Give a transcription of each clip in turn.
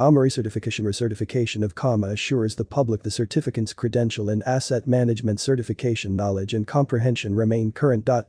CAMA recertification recertification of CAMA assures the public the certificant's credential and asset management certification knowledge and comprehension remain current. The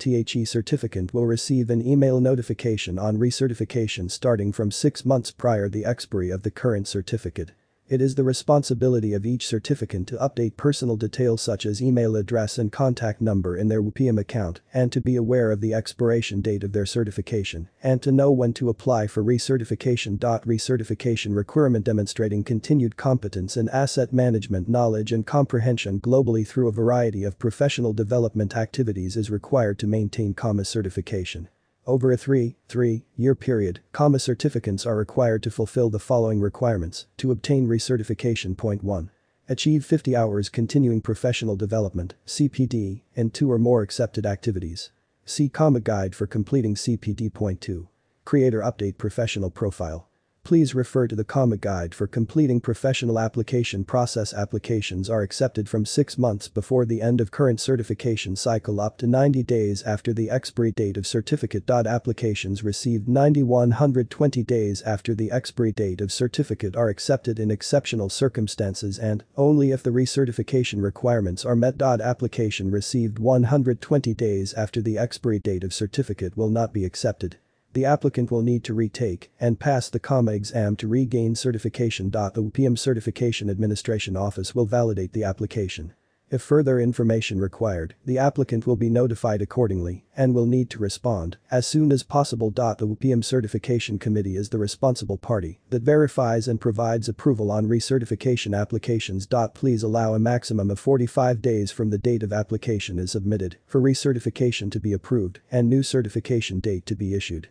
certificant will receive an email notification on recertification starting from 6 months prior the expiry of the current certificate. It is the responsibility of each certificant to update personal details such as email address and contact number in their WPM account and to be aware of the expiration date of their certification and to know when to apply for recertification. Recertification requirement demonstrating continued competence in asset management knowledge and comprehension globally through a variety of professional development activities is required to maintain CAMA certification. Over a 3, 3 year period, CAMA certificates are required to fulfill the following requirements to obtain recertification. Point 1. Achieve 50 hours continuing professional development, CPD, and two or more accepted activities. See CAMA guide for completing CPD. Point 2. Creator update professional profile. Please refer to the CAMA guide for completing professional application process applications are accepted from 6 months before the end of current certification cycle up to 90 days after the expiry date of certificate. Applications received 9120 days after the expiry date of certificate are accepted in exceptional circumstances and only if the recertification requirements are met. Application received 120 days after the expiry date of certificate will not be accepted the applicant will need to retake and pass the CAMA exam to regain certification. The WPM Certification Administration Office will validate the application. If further information required, the applicant will be notified accordingly and will need to respond as soon as possible. The WPM Certification Committee is the responsible party that verifies and provides approval on recertification applications. Please allow a maximum of 45 days from the date of application is submitted for recertification to be approved and new certification date to be issued.